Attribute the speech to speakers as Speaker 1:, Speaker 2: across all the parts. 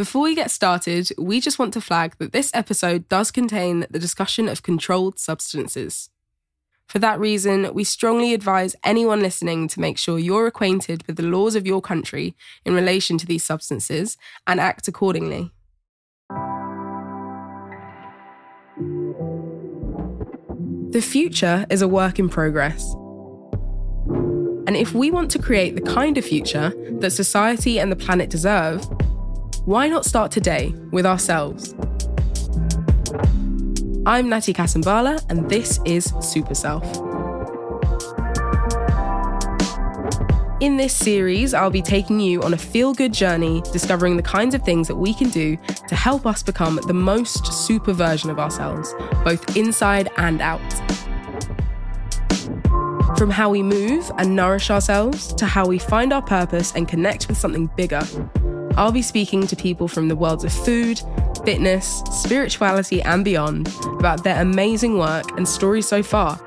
Speaker 1: Before we get started, we just want to flag that this episode does contain the discussion of controlled substances. For that reason, we strongly advise anyone listening to make sure you're acquainted with the laws of your country in relation to these substances and act accordingly. The future is a work in progress. And if we want to create the kind of future that society and the planet deserve, why not start today with ourselves? I'm Natty Kasambala, and this is Super Self. In this series, I'll be taking you on a feel good journey, discovering the kinds of things that we can do to help us become the most super version of ourselves, both inside and out. From how we move and nourish ourselves to how we find our purpose and connect with something bigger. I'll be speaking to people from the worlds of food, fitness, spirituality, and beyond about their amazing work and stories so far,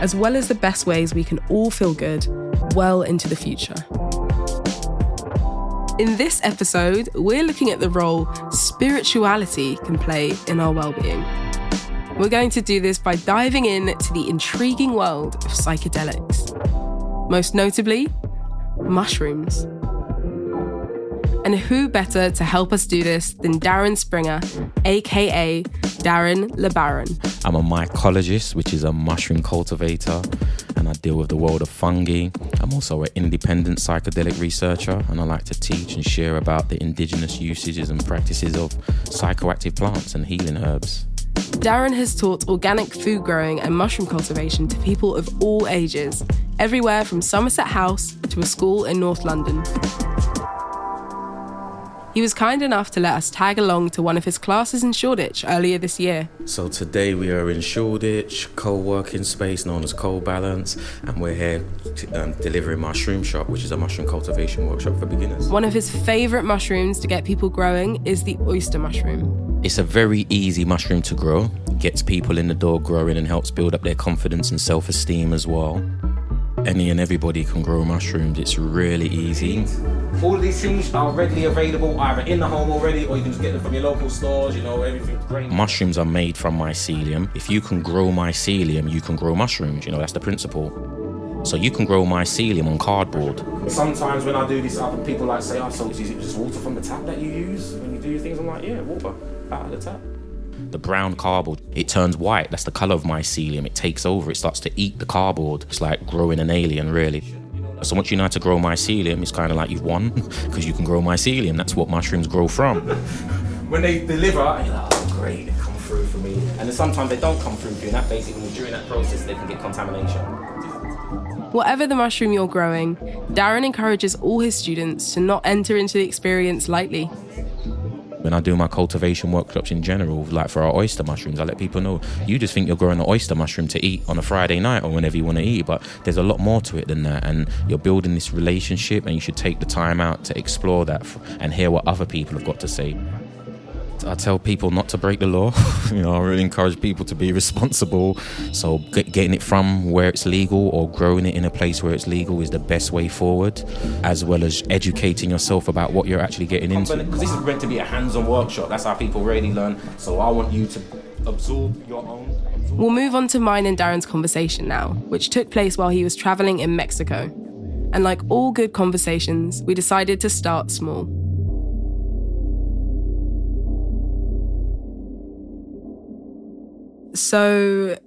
Speaker 1: as well as the best ways we can all feel good well into the future. In this episode, we're looking at the role spirituality can play in our well-being. We're going to do this by diving in to the intriguing world of psychedelics, most notably, mushrooms. And who better to help us do this than Darren Springer, aka Darren LeBaron?
Speaker 2: I'm a mycologist, which is a mushroom cultivator, and I deal with the world of fungi. I'm also an independent psychedelic researcher, and I like to teach and share about the indigenous usages and practices of psychoactive plants and healing herbs.
Speaker 1: Darren has taught organic food growing and mushroom cultivation to people of all ages, everywhere from Somerset House to a school in North London. He was kind enough to let us tag along to one of his classes in Shoreditch earlier this year.
Speaker 2: So today we are in Shoreditch, co-working space known as Co-Balance, and we're here to, um, delivering Mushroom Shop, which is a mushroom cultivation workshop for beginners.
Speaker 1: One of his favourite mushrooms to get people growing is the oyster mushroom.
Speaker 2: It's a very easy mushroom to grow. gets people in the door growing and helps build up their confidence and self-esteem as well. Any and everybody can grow mushrooms. It's really easy.
Speaker 3: All of these things are readily available either in the home already or you can just get them from your local stores, you know, everything's great.
Speaker 2: Mushrooms are made from mycelium. If you can grow mycelium, you can grow mushrooms. You know, that's the principle. So you can grow mycelium on cardboard.
Speaker 3: Sometimes when I do this, other people like say, oh, so is it just water from the tap that you use when you do your things? I'm like, yeah, water out of the tap
Speaker 2: the brown cardboard, it turns white. That's the color of mycelium. It takes over, it starts to eat the cardboard. It's like growing an alien, really. So once you know how to grow mycelium, it's kind of like you've won because you can grow mycelium. That's what mushrooms grow from.
Speaker 3: when they deliver, you're like, oh, great, they come through for me. And then sometimes they don't come through for you, and that basically, during that process, they can get contamination.
Speaker 1: Whatever the mushroom you're growing, Darren encourages all his students to not enter into the experience lightly.
Speaker 2: When I do my cultivation workshops in general, like for our oyster mushrooms, I let people know you just think you're growing an oyster mushroom to eat on a Friday night or whenever you want to eat, but there's a lot more to it than that. And you're building this relationship, and you should take the time out to explore that and hear what other people have got to say. I tell people not to break the law. you know, I really encourage people to be responsible. So get, getting it from where it's legal or growing it in a place where it's legal is the best way forward, as well as educating yourself about what you're actually getting into.
Speaker 3: Because this is meant to be a hands-on workshop. That's how people really learn. So I want you to absorb your own. Absorb.
Speaker 1: We'll move on to mine and Darren's conversation now, which took place while he was traveling in Mexico. And like all good conversations, we decided to start small. So,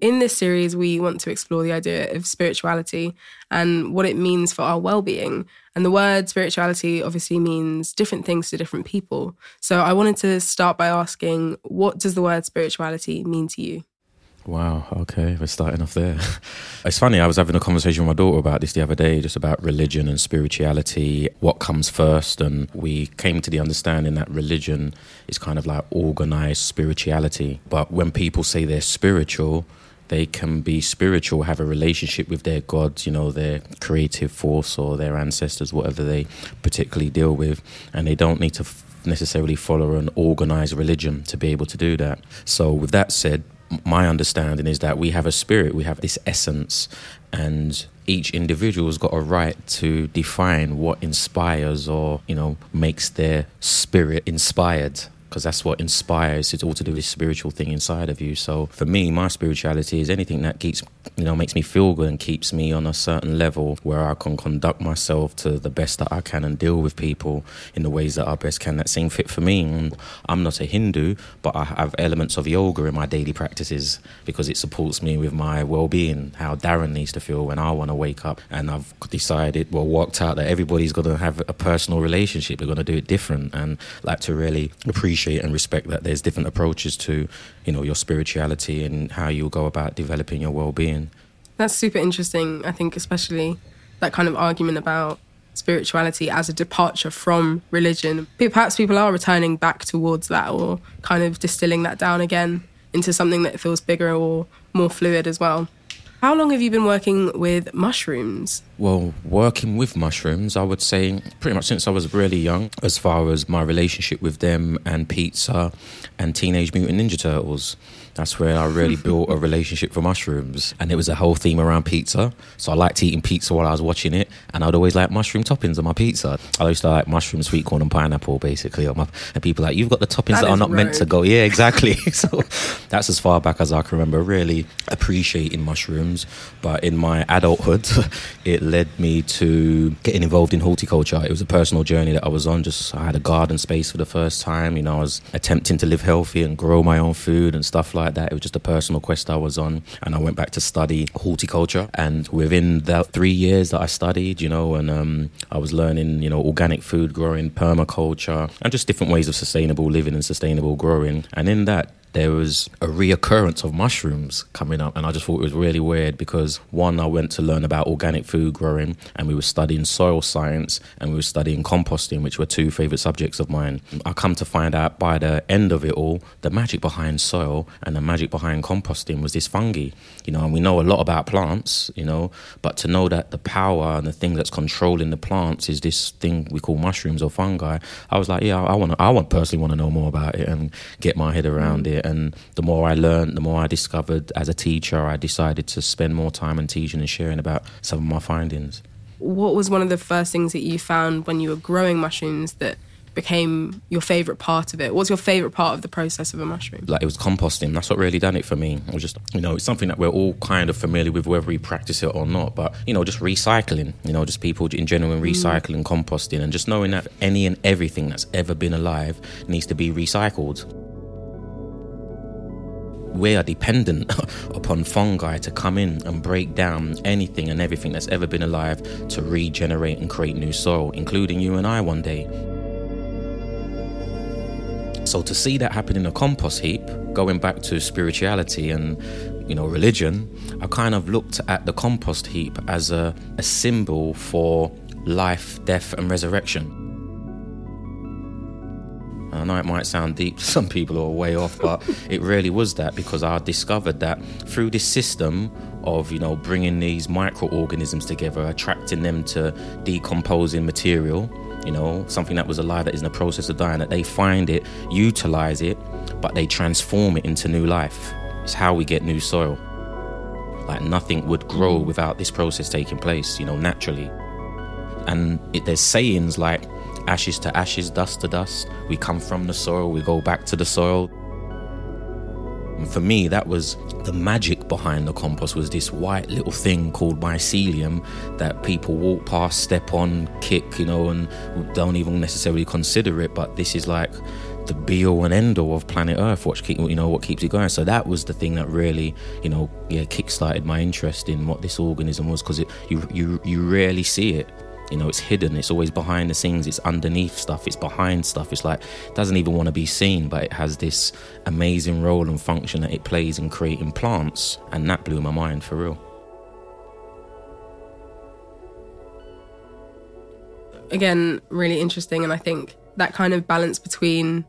Speaker 1: in this series, we want to explore the idea of spirituality and what it means for our well being. And the word spirituality obviously means different things to different people. So, I wanted to start by asking what does the word spirituality mean to you?
Speaker 2: Wow. Okay, we're starting off there. it's funny. I was having a conversation with my daughter about this the other day, just about religion and spirituality, what comes first, and we came to the understanding that religion is kind of like organized spirituality. But when people say they're spiritual, they can be spiritual, have a relationship with their gods, you know, their creative force or their ancestors, whatever they particularly deal with, and they don't need to necessarily follow an organized religion to be able to do that. So, with that said, my understanding is that we have a spirit, we have this essence, and each individual's got a right to define what inspires or, you know, makes their spirit inspired because that's what inspires. It's all to do with spiritual thing inside of you. So for me, my spirituality is anything that keeps, you know, makes me feel good and keeps me on a certain level where I can conduct myself to the best that I can and deal with people in the ways that I best can that seem fit for me. And I'm not a Hindu, but I have elements of yoga in my daily practices because it supports me with my well-being, how Darren needs to feel when I want to wake up. And I've decided, well, worked out that everybody's going to have a personal relationship. They're going to do it different and like to really appreciate appreciate and respect that there's different approaches to, you know, your spirituality and how you go about developing your well-being.
Speaker 1: That's super interesting. I think especially that kind of argument about spirituality as a departure from religion. Perhaps people are returning back towards that or kind of distilling that down again into something that feels bigger or more fluid as well. How long have you been working with mushrooms?
Speaker 2: Well, working with mushrooms, I would say pretty much since I was really young, as far as my relationship with them and pizza and Teenage Mutant Ninja Turtles. That's where I really built a relationship for mushrooms. And it was a whole theme around pizza. So I liked eating pizza while I was watching it. And I'd always like mushroom toppings on my pizza. I used to like mushroom, sweet corn, and pineapple, basically. My, and people like, you've got the toppings that, that are not meant to go. Yeah, exactly. so that's as far back as I can remember really appreciating mushrooms. But in my adulthood, it led me to getting involved in horticulture. It was a personal journey that I was on. Just I had a garden space for the first time. You know, I was attempting to live healthy and grow my own food and stuff like that. It was just a personal quest I was on, and I went back to study horticulture. And within the three years that I studied, you know, and um, I was learning, you know, organic food growing, permaculture, and just different ways of sustainable living and sustainable growing. And in that, there was a reoccurrence of mushrooms coming up, and I just thought it was really weird because one, I went to learn about organic food growing, and we were studying soil science and we were studying composting, which were two favorite subjects of mine. I come to find out by the end of it all, the magic behind soil and the magic behind composting was this fungi, you know, and we know a lot about plants, you know, but to know that the power and the thing that's controlling the plants is this thing we call mushrooms or fungi, I was like, yeah, I want to, I want personally want to know more about it and get my head around it and the more I learned, the more I discovered as a teacher, I decided to spend more time in teaching and sharing about some of my findings.
Speaker 1: What was one of the first things that you found when you were growing mushrooms that became your favorite part of it? What's your favorite part of the process of a mushroom?
Speaker 2: Like it was composting. That's what really done it for me. It was just, you know, it's something that we're all kind of familiar with, whether we practice it or not. But you know, just recycling. You know, just people in general mm. recycling, mm. composting, and just knowing that any and everything that's ever been alive needs to be recycled we are dependent upon fungi to come in and break down anything and everything that's ever been alive to regenerate and create new soil, including you and I one day. So to see that happen in a compost heap, going back to spirituality and you know religion, I kind of looked at the compost heap as a, a symbol for life, death, and resurrection. I know it might sound deep to some people or way off, but it really was that because I discovered that through this system of you know bringing these microorganisms together, attracting them to decomposing material, you know something that was alive that is in the process of dying, that they find it, utilize it, but they transform it into new life. It's how we get new soil. Like nothing would grow mm. without this process taking place, you know, naturally. And it, there's sayings like ashes to ashes, dust to dust. We come from the soil, we go back to the soil. And for me, that was the magic behind the compost was this white little thing called mycelium that people walk past, step on, kick, you know, and don't even necessarily consider it. But this is like the be all and end all of planet Earth. What keep, you know what keeps it going. So that was the thing that really, you know, yeah, kickstarted my interest in what this organism was because you you you rarely see it you know it's hidden it's always behind the scenes it's underneath stuff it's behind stuff it's like doesn't even want to be seen but it has this amazing role and function that it plays in creating plants and that blew my mind for real.
Speaker 1: Again really interesting and i think that kind of balance between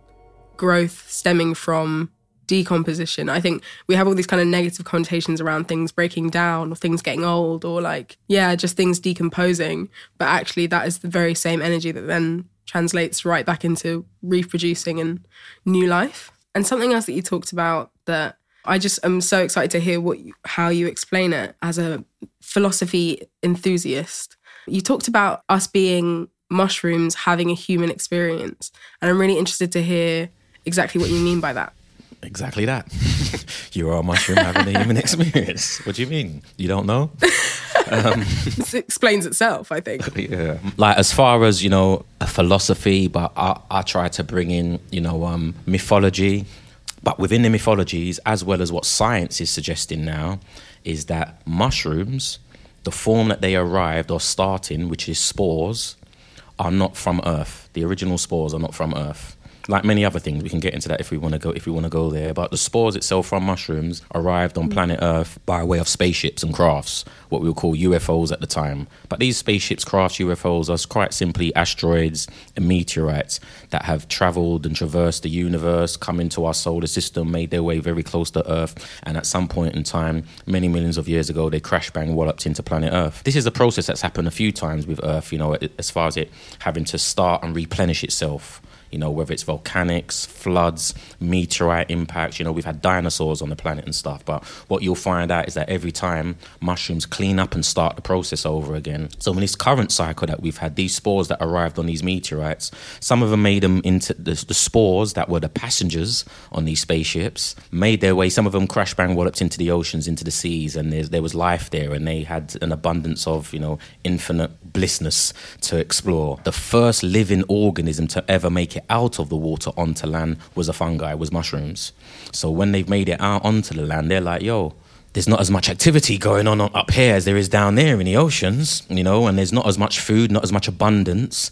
Speaker 1: growth stemming from decomposition. I think we have all these kind of negative connotations around things breaking down or things getting old or like, yeah, just things decomposing. But actually, that is the very same energy that then translates right back into reproducing and new life. And something else that you talked about that I just am so excited to hear what you, how you explain it as a philosophy enthusiast. You talked about us being mushrooms having a human experience, and I'm really interested to hear exactly what you mean by that.
Speaker 2: Exactly that. you are a mushroom having a human experience. What do you mean? You don't know?
Speaker 1: Um, this explains itself, I think.
Speaker 2: Yeah. Like as far as you know, a philosophy, but I, I try to bring in you know um, mythology. But within the mythologies, as well as what science is suggesting now, is that mushrooms, the form that they arrived or start in, which is spores, are not from Earth. The original spores are not from Earth like many other things, we can get into that if we want to go if we want to go there. But the spores itself from mushrooms arrived on planet Earth by way of spaceships and crafts, what we would call UFOs at the time. But these spaceships, crafts, UFOs are quite simply asteroids and meteorites that have traveled and traversed the universe, come into our solar system, made their way very close to Earth, and at some point in time, many millions of years ago, they crash bang walloped into planet Earth. This is a process that's happened a few times with Earth, you know, as far as it having to start and replenish itself you know, whether it's volcanics, floods, meteorite impacts. You know, we've had dinosaurs on the planet and stuff. But what you'll find out is that every time mushrooms clean up and start the process over again. So in this current cycle that we've had, these spores that arrived on these meteorites, some of them made them into the, the spores that were the passengers on these spaceships, made their way. Some of them crash bang walloped into the oceans, into the seas, and there was life there, and they had an abundance of you know infinite blissness to explore. The first living organism to ever make it out of the water onto land was a fungi, was mushrooms. So when they've made it out onto the land, they're like, yo, there's not as much activity going on up here as there is down there in the oceans, you know, and there's not as much food, not as much abundance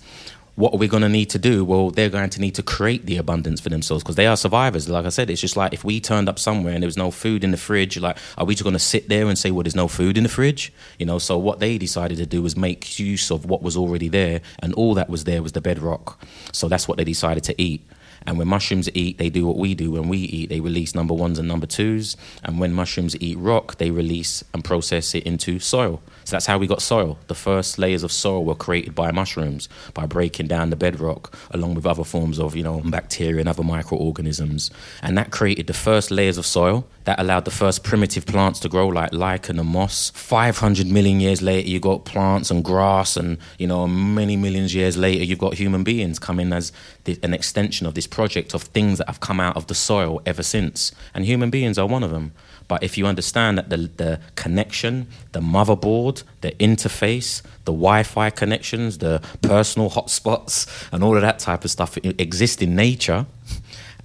Speaker 2: what are we going to need to do? Well, they're going to need to create the abundance for themselves because they are survivors. Like I said, it's just like if we turned up somewhere and there was no food in the fridge, like, are we just going to sit there and say, well, there's no food in the fridge? You know, so what they decided to do was make use of what was already there, and all that was there was the bedrock. So that's what they decided to eat. And when mushrooms eat, they do what we do. When we eat, they release number ones and number twos. And when mushrooms eat rock, they release and process it into soil. So that's how we got soil. The first layers of soil were created by mushrooms by breaking down the bedrock along with other forms of, you know, bacteria and other microorganisms. And that created the first layers of soil that allowed the first primitive plants to grow like lichen and moss. 500 million years later, you got plants and grass and, you know, many millions years later, you've got human beings coming as the, an extension of this project of things that have come out of the soil ever since. And human beings are one of them. But if you understand that the, the connection, the motherboard, the interface, the Wi Fi connections, the personal hotspots, and all of that type of stuff exist in nature,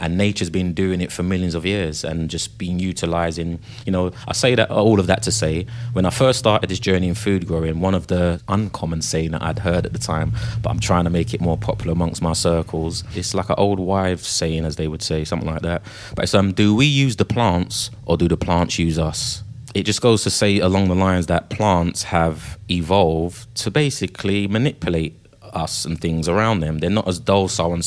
Speaker 2: and nature's been doing it for millions of years and just been utilizing you know i say that all of that to say when i first started this journey in food growing one of the uncommon saying that i'd heard at the time but i'm trying to make it more popular amongst my circles it's like an old wives saying as they would say something like that but it's um do we use the plants or do the plants use us it just goes to say along the lines that plants have evolved to basically manipulate us and things around them. They're not as docile and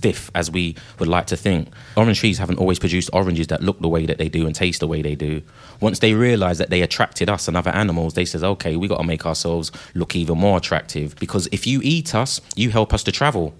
Speaker 2: stiff as we would like to think. Orange trees haven't always produced oranges that look the way that they do and taste the way they do. Once they realized that they attracted us and other animals, they says, okay, we got to make ourselves look even more attractive because if you eat us, you help us to travel.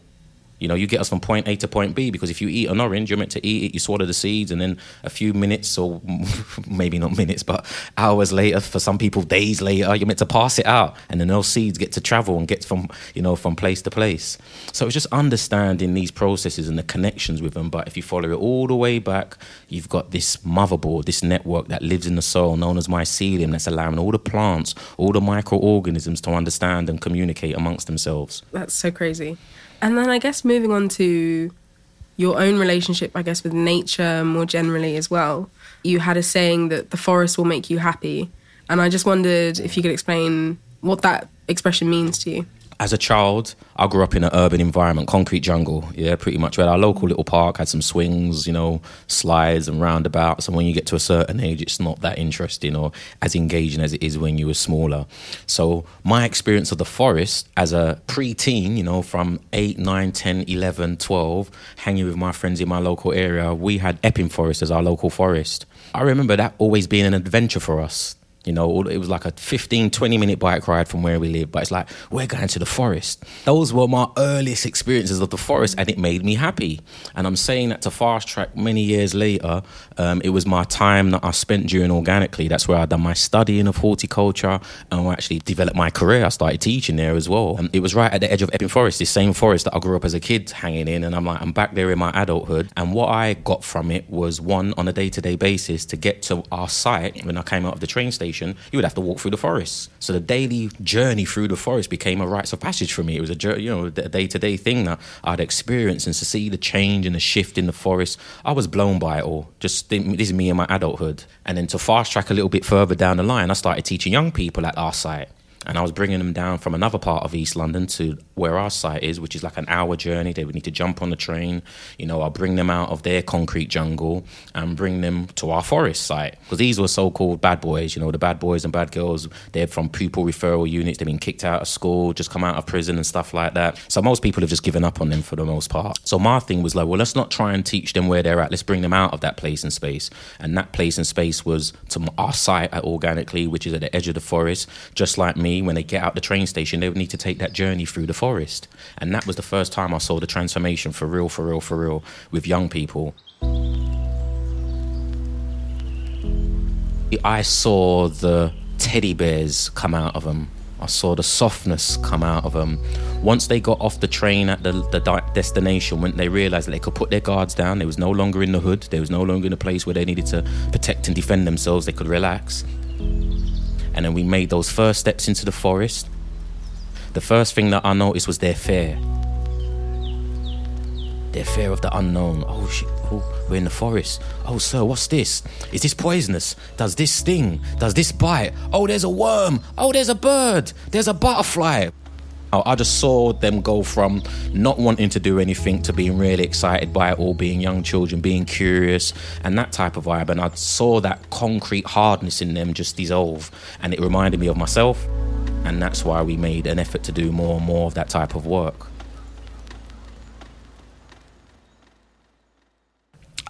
Speaker 2: You know, you get us from point A to point B because if you eat an orange, you're meant to eat it, you swallow the seeds, and then a few minutes or maybe not minutes, but hours later, for some people, days later, you're meant to pass it out, and then those seeds get to travel and get from you know from place to place. So it's just understanding these processes and the connections with them. But if you follow it all the way back, you've got this motherboard, this network that lives in the soil, known as mycelium, that's allowing all the plants, all the microorganisms to understand and communicate amongst themselves.
Speaker 1: That's so crazy. And then I guess moving on to your own relationship, I guess, with nature more generally as well. You had a saying that the forest will make you happy. And I just wondered if you could explain what that expression means to you
Speaker 2: as a child, I grew up in an urban environment, concrete jungle. Yeah, pretty much. We had our local little park, had some swings, you know, slides and roundabouts. And when you get to a certain age, it's not that interesting or as engaging as it is when you were smaller. So my experience of the forest as a pre-teen, you know, from 8, 9, 10, 11, 12, hanging with my friends in my local area, we had Epping Forest as our local forest. I remember that always being an adventure for us You know, it was like a 15, 20 minute bike ride from where we live, but it's like, we're going to the forest. Those were my earliest experiences of the forest, and it made me happy. And I'm saying that to fast track many years later, um, it was my time that I spent during OrganicLea. That's where I done my studying of horticulture and I actually developed my career. I started teaching there as well. And it was right at the edge of Epping Forest, this same forest that I grew up as a kid hanging in. And I'm like, I'm back there in my adulthood. And what I got from it was one, on a day to day basis, to get to our site when I came out of the train station you would have to walk through the forest. So the daily journey through the forest became a rites of passage for me. It was a you know day to day thing that I'd experience and to see the change and the shift in the forest. I was blown by it all. Just this is me in my adulthood. And then to fast track a little bit further down the line, I started teaching young people at our site and I was bringing them down from another part of East London to where our site is, which is like an hour journey. They would need to jump on the train. You know, I'll bring them out of their concrete jungle and bring them to our forest site because these were so-called bad boys. You know, the bad boys and bad girls. They're from pupil referral units. They've been kicked out of school, just come out of prison and stuff like that. So most people have just given up on them for the most part. So my thing was like, well, let's not try and teach them where they're at. Let's bring them out of that place and space. And that place and space was to our site at OrganicLea, which is at the edge of the forest, just like me. When they get out the train station, they would need to take that journey through the forest. And that was the first time I saw the transformation for real, for real, for real with young people. I saw the teddy bears come out of them. I saw the softness come out of them. Once they got off the train at the, the destination, when they realized that they could put their guards down, they was no longer in the hood, they was no longer in a place where they needed to protect and defend themselves, they could relax. And then we made those first steps into the forest. The first thing that I noticed was their fear. Their fear of the unknown. Oh shit, oh, we're in the forest. Oh, sir, what's this? Is this poisonous? Does this sting? Does this bite? Oh, there's a worm. Oh, there's a bird. There's a butterfly. I just saw them go from not wanting to do anything to being really excited by it all, being young children, being curious, and that type of vibe. And I saw that concrete hardness in them just dissolve. And it reminded me of myself. And that's why we made an effort to do more and more of that type of work.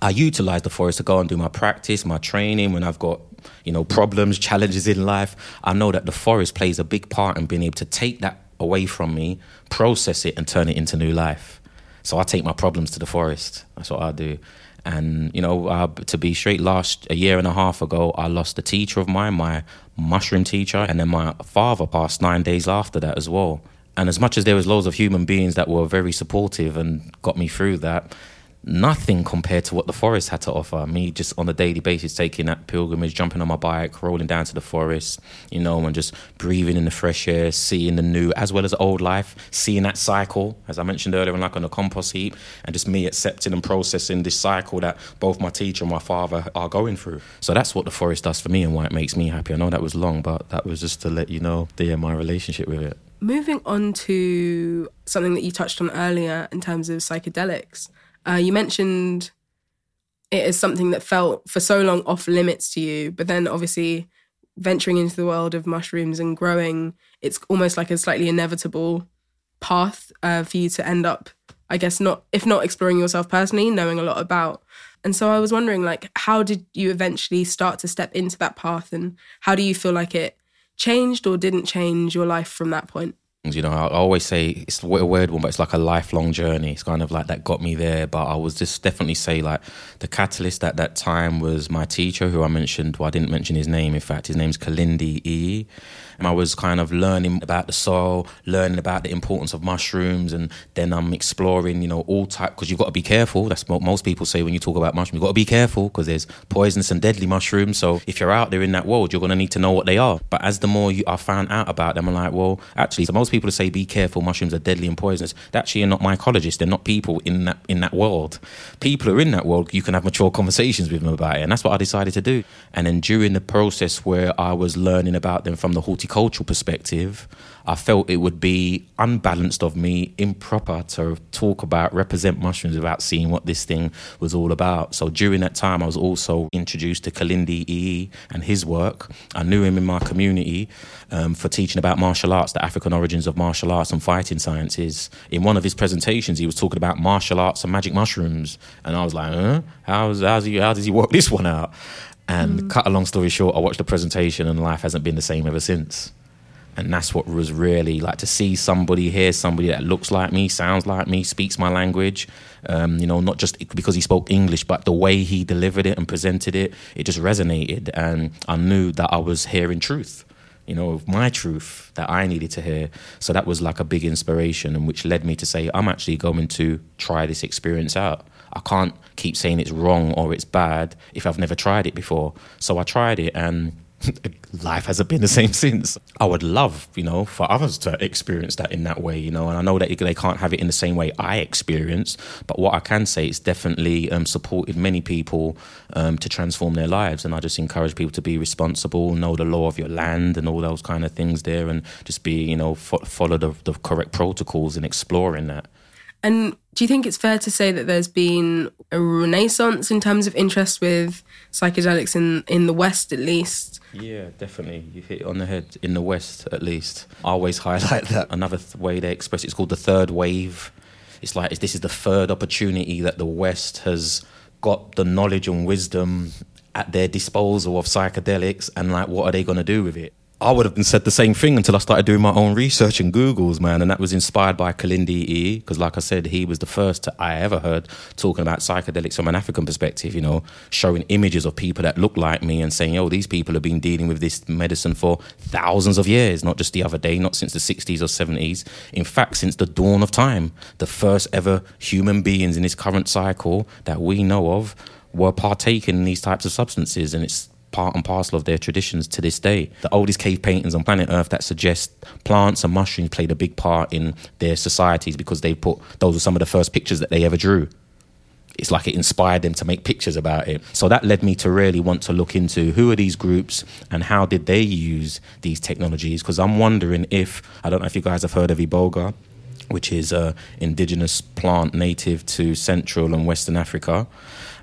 Speaker 2: I utilize the forest to go and do my practice, my training when I've got, you know, problems, challenges in life. I know that the forest plays a big part in being able to take that away from me, process it, and turn it into new life. So I take my problems to the forest. That's what I do. And you know, uh, to be straight, last a year and a half ago, I lost a teacher of mine, my mushroom teacher, and then my father passed nine days after that as well. And as much as there was loads of human beings that were very supportive and got me through that, nothing compared to what the forest had to offer. Me just on a daily basis taking that pilgrimage, jumping on my bike, rolling down to the forest, you know, and just breathing in the fresh air, seeing the new as well as old life, seeing that cycle, as I mentioned earlier, and like on a compost heap, and just me accepting and processing this cycle that both my teacher and my father are going through. So that's what the forest does for me and why it makes me happy. I know that was long, but that was just to let you know the my relationship with it.
Speaker 1: Moving on to something that you touched on earlier in terms of psychedelics uh, you mentioned it as something that felt for so long off limits to you, but then obviously venturing into the world of mushrooms and growing, it's almost like a slightly inevitable path uh, for you to end up, I guess, not if not exploring yourself personally, knowing a lot about. And so I was wondering, like, how did you eventually start to step into that path, and how do you feel like it changed or didn't change your life from that point?
Speaker 2: You know, I always say it's a weird one, but it's like a lifelong journey. It's kind of like that got me there. But I was just definitely say like the catalyst at that time was my teacher, who I mentioned. Well, I didn't mention his name. In fact, his name's Kalindi E. And I was kind of learning about the soil, learning about the importance of mushrooms, and then I'm exploring, you know, all type because you've got to be careful. That's what most people say when you talk about mushrooms. You've got to be careful because there's poisonous and deadly mushrooms. So if you're out there in that world, you're going to need to know what they are. But as the more you, I found out about them, I'm like, well, actually, so most people to say be careful, mushrooms are deadly and poisonous. They actually are not mycologists. They're not people in that in that world. People are in that world. You can have mature conversations with them about it, and that's what I decided to do. And then during the process where I was learning about them from the horticultural perspective, I felt it would be unbalanced of me, improper to talk about, represent mushrooms without seeing what this thing was all about. So during that time, I was also introduced to Kalindi Iyi and his work. I knew him in my community um, for teaching about martial arts, the African origins of martial arts and fighting sciences. In one of his presentations, he was talking about martial arts and magic mushrooms. And I was like, huh? How's, how's he, how does he work this one out? And cut a long story short, I watched the presentation and life hasn't been the same ever since. And that's what was really like to see somebody, hear somebody that looks like me, sounds like me, speaks my language. Um, you know, not just because he spoke English, but the way he delivered it and presented it, it just resonated. And I knew that I was hearing truth, you know, my truth that I needed to hear. So that was like a big inspiration, and which led me to say, I'm actually going to try this experience out. I can't keep saying it's wrong or it's bad if I've never tried it before. So I tried it and life hasn't been the same since. I would love, you know, for others to experience that in that way, you know, and I know that they can't have it in the same way I experienced, but what I can say is definitely um, supported many people um, to transform their lives. And I just encourage people to be responsible, know the law of your land and all those kind of things there, and just be, you know, fo- follow the, the correct protocols in exploring that.
Speaker 1: And do you think it's fair to say that there's been a renaissance in terms of interest with psychedelics in, in the West, at least?
Speaker 2: Yeah, definitely. You hit it on the head in the West, at least. I always highlight that. Another th- way they express it is called the third wave. It's like this is the third opportunity that the West has got the knowledge and wisdom at their disposal of psychedelics, and like, what are they going to do with it? I would have said the same thing until I started doing my own research and Googles, man. And that was inspired by Kalindi E, because, like I said, he was the first to, I ever heard talking about psychedelics from an African perspective, you know, showing images of people that look like me and saying, oh, these people have been dealing with this medicine for thousands of years, not just the other day, not since the 60s or 70s. In fact, since the dawn of time, the first ever human beings in this current cycle that we know of were partaking in these types of substances. And it's part and parcel of their traditions to this day. The oldest cave paintings on planet Earth that suggest plants and mushrooms played a big part in their societies because they put those were some of the first pictures that they ever drew. It's like it inspired them to make pictures about it. So that led me to really want to look into who are these groups and how did they use these technologies? Because I'm wondering if I don't know if you guys have heard of Iboga, which is a indigenous plant native to Central and Western Africa.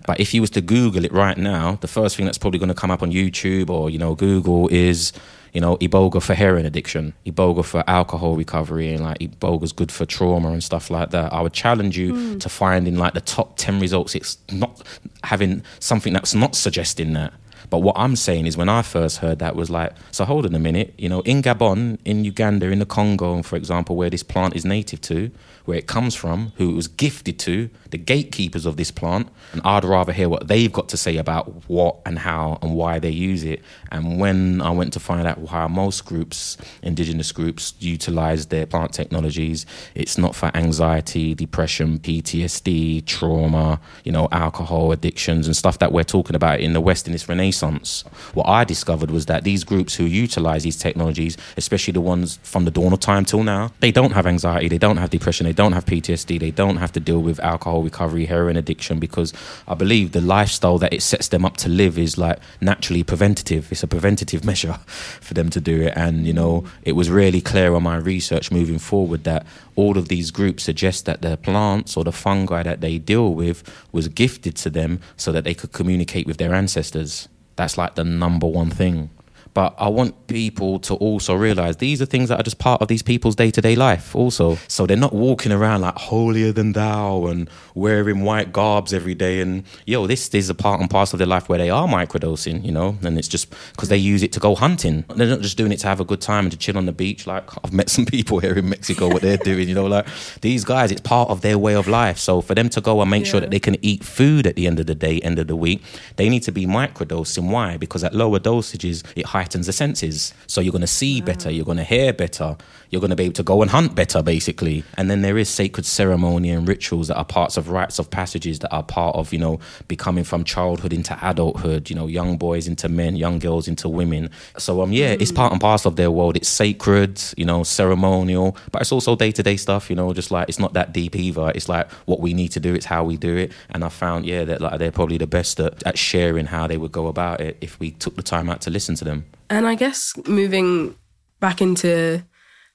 Speaker 2: But if you was to Google it right now, the first thing that's probably going to come up on YouTube or you know Google is you know Iboga for heroin addiction, Iboga for alcohol recovery, and like Iboga's good for trauma and stuff like that. I would challenge you mm. to find in like the top ten results. It's not having something that's not suggesting that. But what I'm saying is, when I first heard that, was like, so hold on a minute, you know, in Gabon, in Uganda, in the Congo, for example, where this plant is native to, where it comes from, who it was gifted to, the gatekeepers of this plant. And I'd rather hear what they've got to say about what and how and why they use it. And when I went to find out how most groups, indigenous groups, utilize their plant technologies, it's not for anxiety, depression, PTSD, trauma, you know, alcohol addictions and stuff that we're talking about in the West in this renaissance. What I discovered was that these groups who utilize these technologies, especially the ones from the dawn of time till now, they don't have anxiety, they don't have depression, they don't have PTSD, they don't have to deal with alcohol recovery, heroin addiction, because I believe the lifestyle that it sets them up to live is like naturally preventative. It's a preventative measure for them to do it. And, you know, it was really clear on my research moving forward that all of these groups suggest that the plants or the fungi that they deal with was gifted to them so that they could communicate with their ancestors. That's like the number one thing. But I want people to also realize these are things that are just part of these people's day to day life, also. So they're not walking around like holier than thou and wearing white garbs every day. And yo, this is a part and parcel of their life where they are microdosing, you know, and it's just because they use it to go hunting. They're not just doing it to have a good time and to chill on the beach. Like I've met some people here in Mexico, what they're doing, you know, like these guys, it's part of their way of life. So for them to go and make yeah. sure that they can eat food at the end of the day, end of the week, they need to be microdosing. Why? Because at lower dosages, it heightens the senses. So you're going to see better, you're going to hear better, you're going to be able to go and hunt better, basically. And then there is sacred ceremony and rituals that are parts of rites of passages that are part of, you know, becoming from childhood into adulthood, you know, young boys into men, young girls into women. So, um, yeah, mm. it's part and parcel of their world. It's sacred, you know, ceremonial, but it's also day to day stuff, you know, just like it's not that deep either. It's like what we need to do, it's how we do it. And I found, yeah, that like they're probably the best at, at sharing how they would go about it if we took the time out to listen to them.
Speaker 1: And I guess moving back into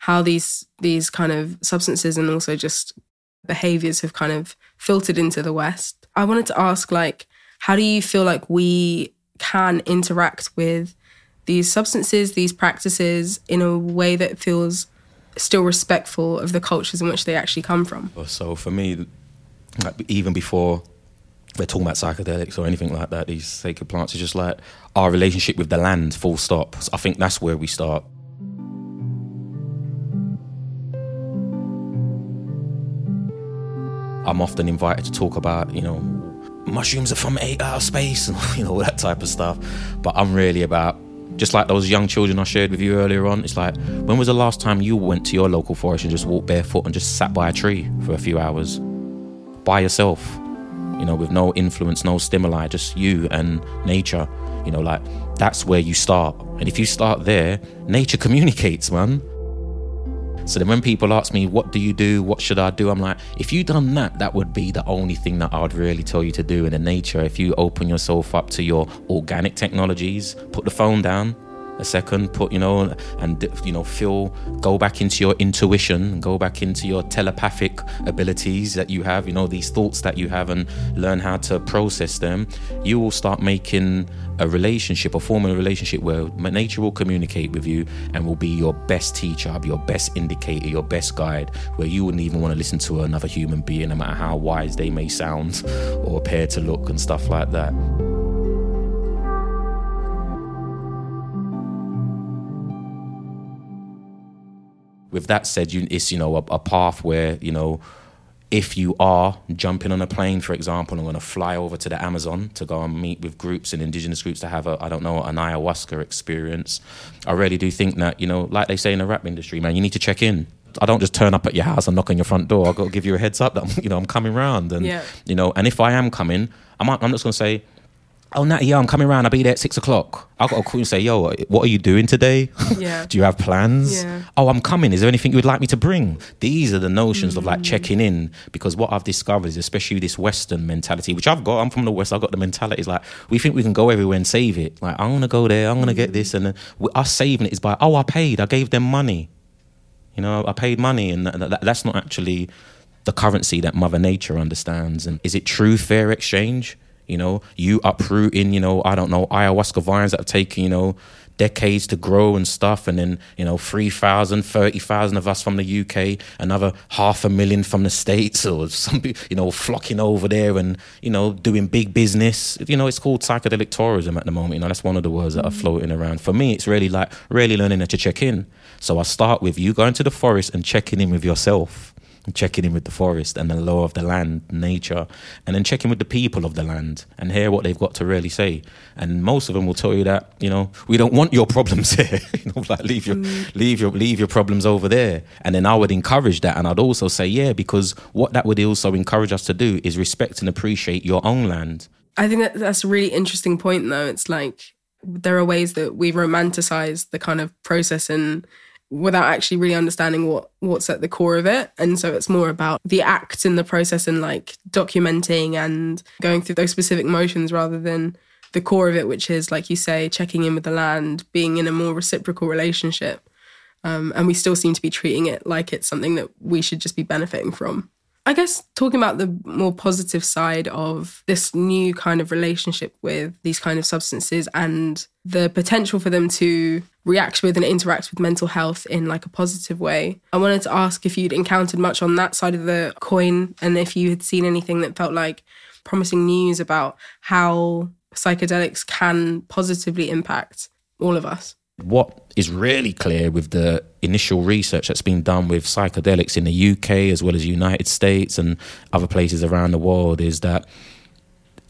Speaker 1: how these these kind of substances and also just behaviors have kind of filtered into the West. I wanted to ask like how do you feel like we can interact with these substances, these practices in a way that feels still respectful of the cultures in which they actually come from?
Speaker 2: So for me, like, even before we're talking about psychedelics or anything like that, these sacred plants, are just like our relationship with the land, full stop. I think that's where we start. I'm often invited to talk about, you know, mushrooms are from eight outer space and you know, all that type of stuff. But I'm really about just like those young children I shared with you earlier on, it's like, when was the last time you went to your local forest and just walked barefoot and just sat by a tree for a few hours by yourself? You know, with no influence, no stimuli, just you and nature. You know, like that's where you start. And if you start there, nature communicates, man. So then when people ask me, what do you do? What should I do? I'm like, if you done that, that would be the only thing that I would really tell you to do in the nature. If you open yourself up to your organic technologies, put the phone down, a second put you know and you know feel go back into your intuition go back into your telepathic abilities that you have you know these thoughts that you have and learn how to process them you will start making a relationship, a formal relationship where nature will communicate with you and will be your best teacher, your best indicator, your best guide, where you wouldn't even want to listen to another human being, no matter how wise they may sound or appear to look and stuff like that. With that said, you, it's you know a, a path where you know if you are jumping on a plane, for example, and going to fly over to the Amazon to go and meet with groups and indigenous groups to have a, I don't know, an ayahuasca experience, I really do think that, you know, like they say in the rap industry, man, you need to check in. I don't just turn up at your house and knock on your front door. I've got to give you a heads up that, I'm, you know, I'm coming round. And,
Speaker 1: Yeah.
Speaker 2: you know, and if I am coming, I'm, I'm just going to say, oh, Natty, yeah, I'm coming around. I'll be there at six o'clock. I've got to call you and say, yo, what are you doing today?
Speaker 1: Yeah.
Speaker 2: Do you have plans?
Speaker 1: Yeah.
Speaker 2: Oh, I'm coming. Is there anything you would like me to bring? These are the notions of like mm. checking in because what I've discovered is especially this Western mentality, which I've got. I'm from the West. I've got the mentality is like we think we can go everywhere and save it. Like I'm gonna go there. I'm gonna get mm. this, and then we, us saving it is by oh, I paid. I gave them money. You know, I paid money, and that, that, that's not actually the currency that Mother Nature understands. And is it true fair exchange? You know, you uprooting, you know, I don't know, ayahuasca vines that have taken, you know, decades to grow and stuff, and then, you know, 3,000, 30,000 of us from the UK, another half a million from the States, or some, you know, flocking over there and, you know, doing big business. You know, it's called psychedelic tourism at the moment. You know, that's one of the words that are mm. floating around. For me, it's really like, really learning to check in. So I start with you going to the forest and checking in with yourself checking in with the forest and the law of the land, nature, and then checking with the people of the land and hear what they've got to really say. And most of them will tell you that you know we don't want your problems here. you know, like leave your mm. leave your leave your problems over there. And then I would encourage that, and I'd also say yeah, because what that would also encourage us to do is respect and appreciate your own land.
Speaker 1: I think that that's a really interesting point, though. It's like there are ways that we romanticize the kind of process and without actually really understanding what what's at the core of it. And so it's more about the act and the process and like documenting and going through those specific motions rather than the core of it, which is like you say, checking in with the land, being in a more reciprocal relationship. Um, and we still seem to be treating it like it's something that we should just be benefiting from. I guess talking about the more positive side of this new kind of relationship with these kind of substances and the potential for them to react with and interact with mental health in like a positive way. I wanted to ask if you'd encountered much on that side of the coin and if you had seen anything that felt like promising news about how psychedelics can positively impact all of us.
Speaker 2: What is really clear with the initial research that's been done with psychedelics in the UK as well as United States and other places around the world is that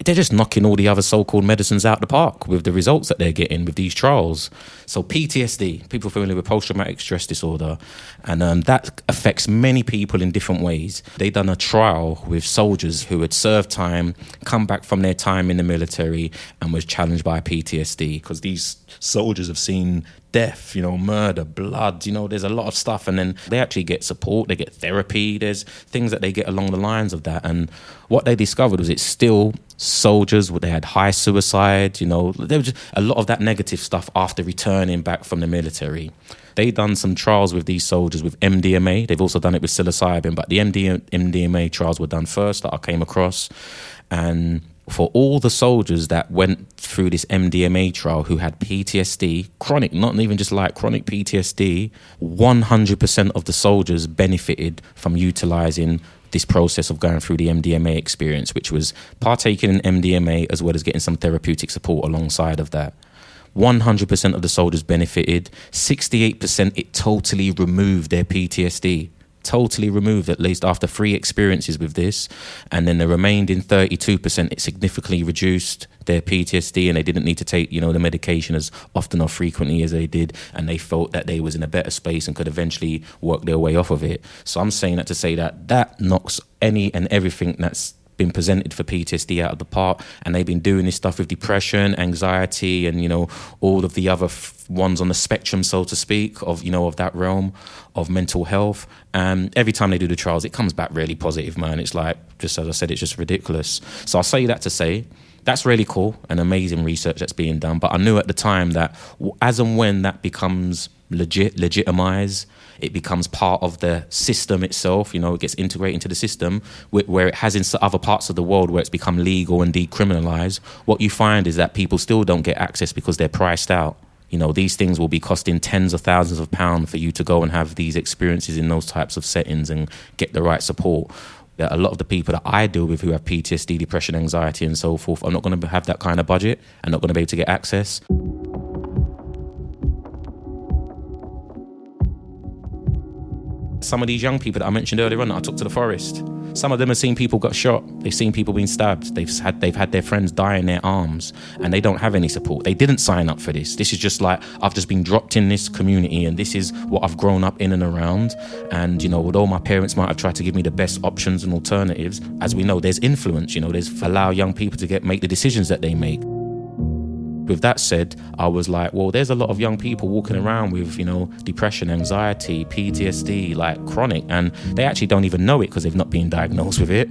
Speaker 2: they're just knocking all the other so-called medicines out the park with the results that they're getting with these trials. So PTSD, people familiar with post-traumatic stress disorder, and um, that affects many people in different ways. They done a trial with soldiers who had served time, come back from their time in the military, and was challenged by PTSD because these soldiers have seen death, you know, murder, blood, you know, there's a lot of stuff. And then they actually get support, they get therapy, there's things that they get along the lines of that. And what they discovered was it's still soldiers, they had high suicide, you know, there was a lot of that negative stuff after returning back from the military. They done some trials with these soldiers with MDMA. They've also done it with psilocybin, but the MD, MDMA trials were done first that I came across. And for all the soldiers that went through this MDMA trial who had PTSD, chronic, not even just like chronic PTSD, 100% of the soldiers benefited from utilizing this process of going through the MDMA experience, which was partaking in MDMA as well as getting some therapeutic support alongside of that. 100% of the soldiers benefited. 68% it totally removed their PTSD totally removed at least after three experiences with this and then the remaining 32% it significantly reduced their PTSD and they didn't need to take you know the medication as often or frequently as they did and they felt that they was in a better space and could eventually work their way off of it. So I'm saying that to say that that knocks any and everything that's been presented for PTSD out of the park, and they've been doing this stuff with depression, anxiety, and you know all of the other f- ones on the spectrum, so to speak, of you know of that realm of mental health. And every time they do the trials, it comes back really positive, man. It's like just as I said, it's just ridiculous. So I'll say that to say that's really cool and amazing research that's being done. But I knew at the time that as and when that becomes legit, legitimized, it becomes part of the system itself. You know, it gets integrated into the system where it has in other parts of the world where it's become legal and decriminalized. What you find is that people still don't get access because they're priced out. You know, these things will be costing tens of thousands of pounds for you to go and have these experiences in those types of settings and get the right support a lot of the people that I deal with who have PTSD, depression, anxiety, and so forth are not going to have that kind of budget and not going to be able to get access. Some of these young people that I mentioned earlier on that I took to the forest, some of them have seen people got shot. They've seen people being stabbed. They've had they've had their friends die in their arms, and they don't have any support. They didn't sign up for this. This is just like I've just been dropped in this community, and this is what I've grown up in and around. And you know, although my parents might have tried to give me the best options and alternatives, as we know, there's influence. You know, there's allow young people to get make the decisions that they make with that said, I was like, well, there's a lot of young people walking around with, you know, depression, anxiety, PTSD, like chronic, and they actually don't even know it because they've not been diagnosed with it.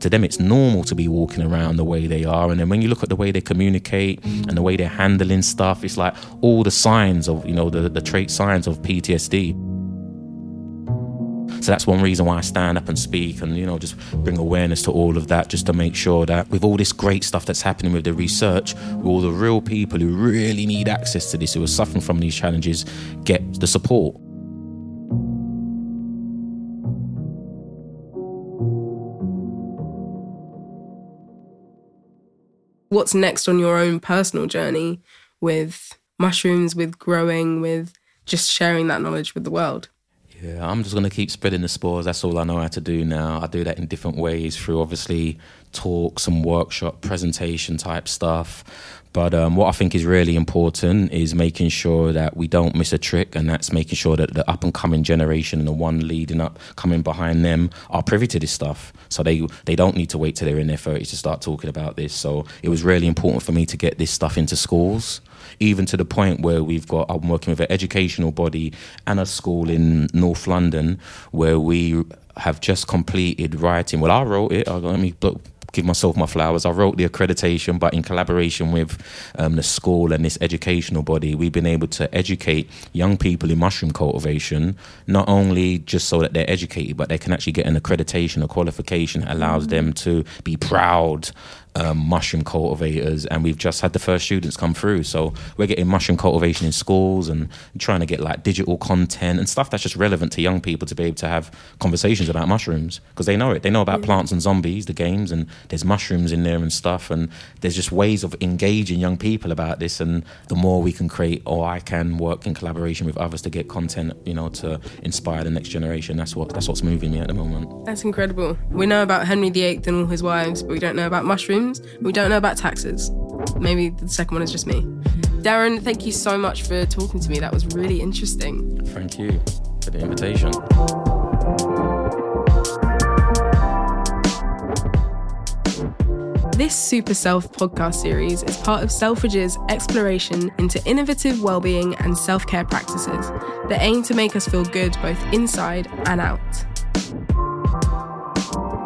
Speaker 2: To them, it's normal to be walking around the way they are. And then when you look at the way they communicate and the way they're handling stuff, it's like all the signs of, you know, the, the trait signs of PTSD. So that's one reason why I stand up and speak and, you know, just bring awareness to all of that, just to make sure that with all this great stuff that's happening with the research, all the real people who really need access to this, who are suffering from these challenges, get the support.
Speaker 1: What's next on your own personal journey with mushrooms, with growing, with just sharing that knowledge with the world?
Speaker 2: Yeah, I'm just going to keep spreading the spores. That's all I know how to do now. I do that in different ways through obviously talks and workshop presentation type stuff. But um, what I think is really important is making sure that we don't miss a trick, and that's making sure that the up and coming generation and the one leading up, coming behind them, are privy to this stuff. So they they don't need to wait till they're in their 30s to start talking about this. So it was really important for me to get this stuff into schools even to the point where we've got I'm working with an educational body and a school in North London where we have just completed writing. Well, I wrote it. Let me give myself my flowers. I wrote the accreditation, but in collaboration with um, the school and this educational body, we've been able to educate young people in mushroom cultivation, not only just so that they're educated, but they can actually get an accreditation, a qualification that allows them to be proud um, mushroom cultivators, and we've just had the first students come through. So we're getting mushroom cultivation in schools and trying to get like digital content and stuff that's just relevant to young people to be able to have conversations about mushrooms because they know it. They know about plants and zombies, the games, and there's mushrooms in there and stuff. And there's just ways of engaging young people about this. And the more we can create, or I can work in collaboration with others to get content, you know, to inspire the next generation. That's what that's what's moving me at the moment.
Speaker 1: That's incredible. We know about Henry VIII and all his wives, but we don't know about mushrooms we don't know about taxes. Maybe the second one is just me. Darren, thank you so much for talking to me. That was really interesting.
Speaker 2: Thank you for the invitation.
Speaker 1: This Super Self podcast series is part of Selfridges' exploration into innovative well-being and self-care practices that aim to make us feel good both inside and out.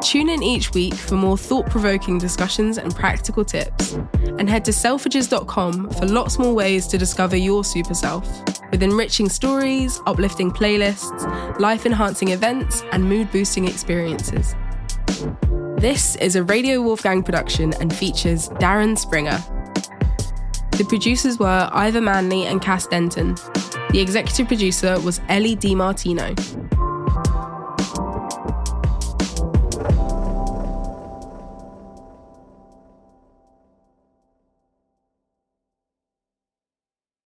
Speaker 1: Tune in each week for more thought provoking discussions and practical tips. And head to selfridges.com for lots more ways to discover your super self, with enriching stories, uplifting playlists, life enhancing events, and mood boosting experiences. This is a Radio Wolfgang production and features Darren Springer. The producers were Ivor Manley and Cass Denton. The executive producer was Ellie DiMartino.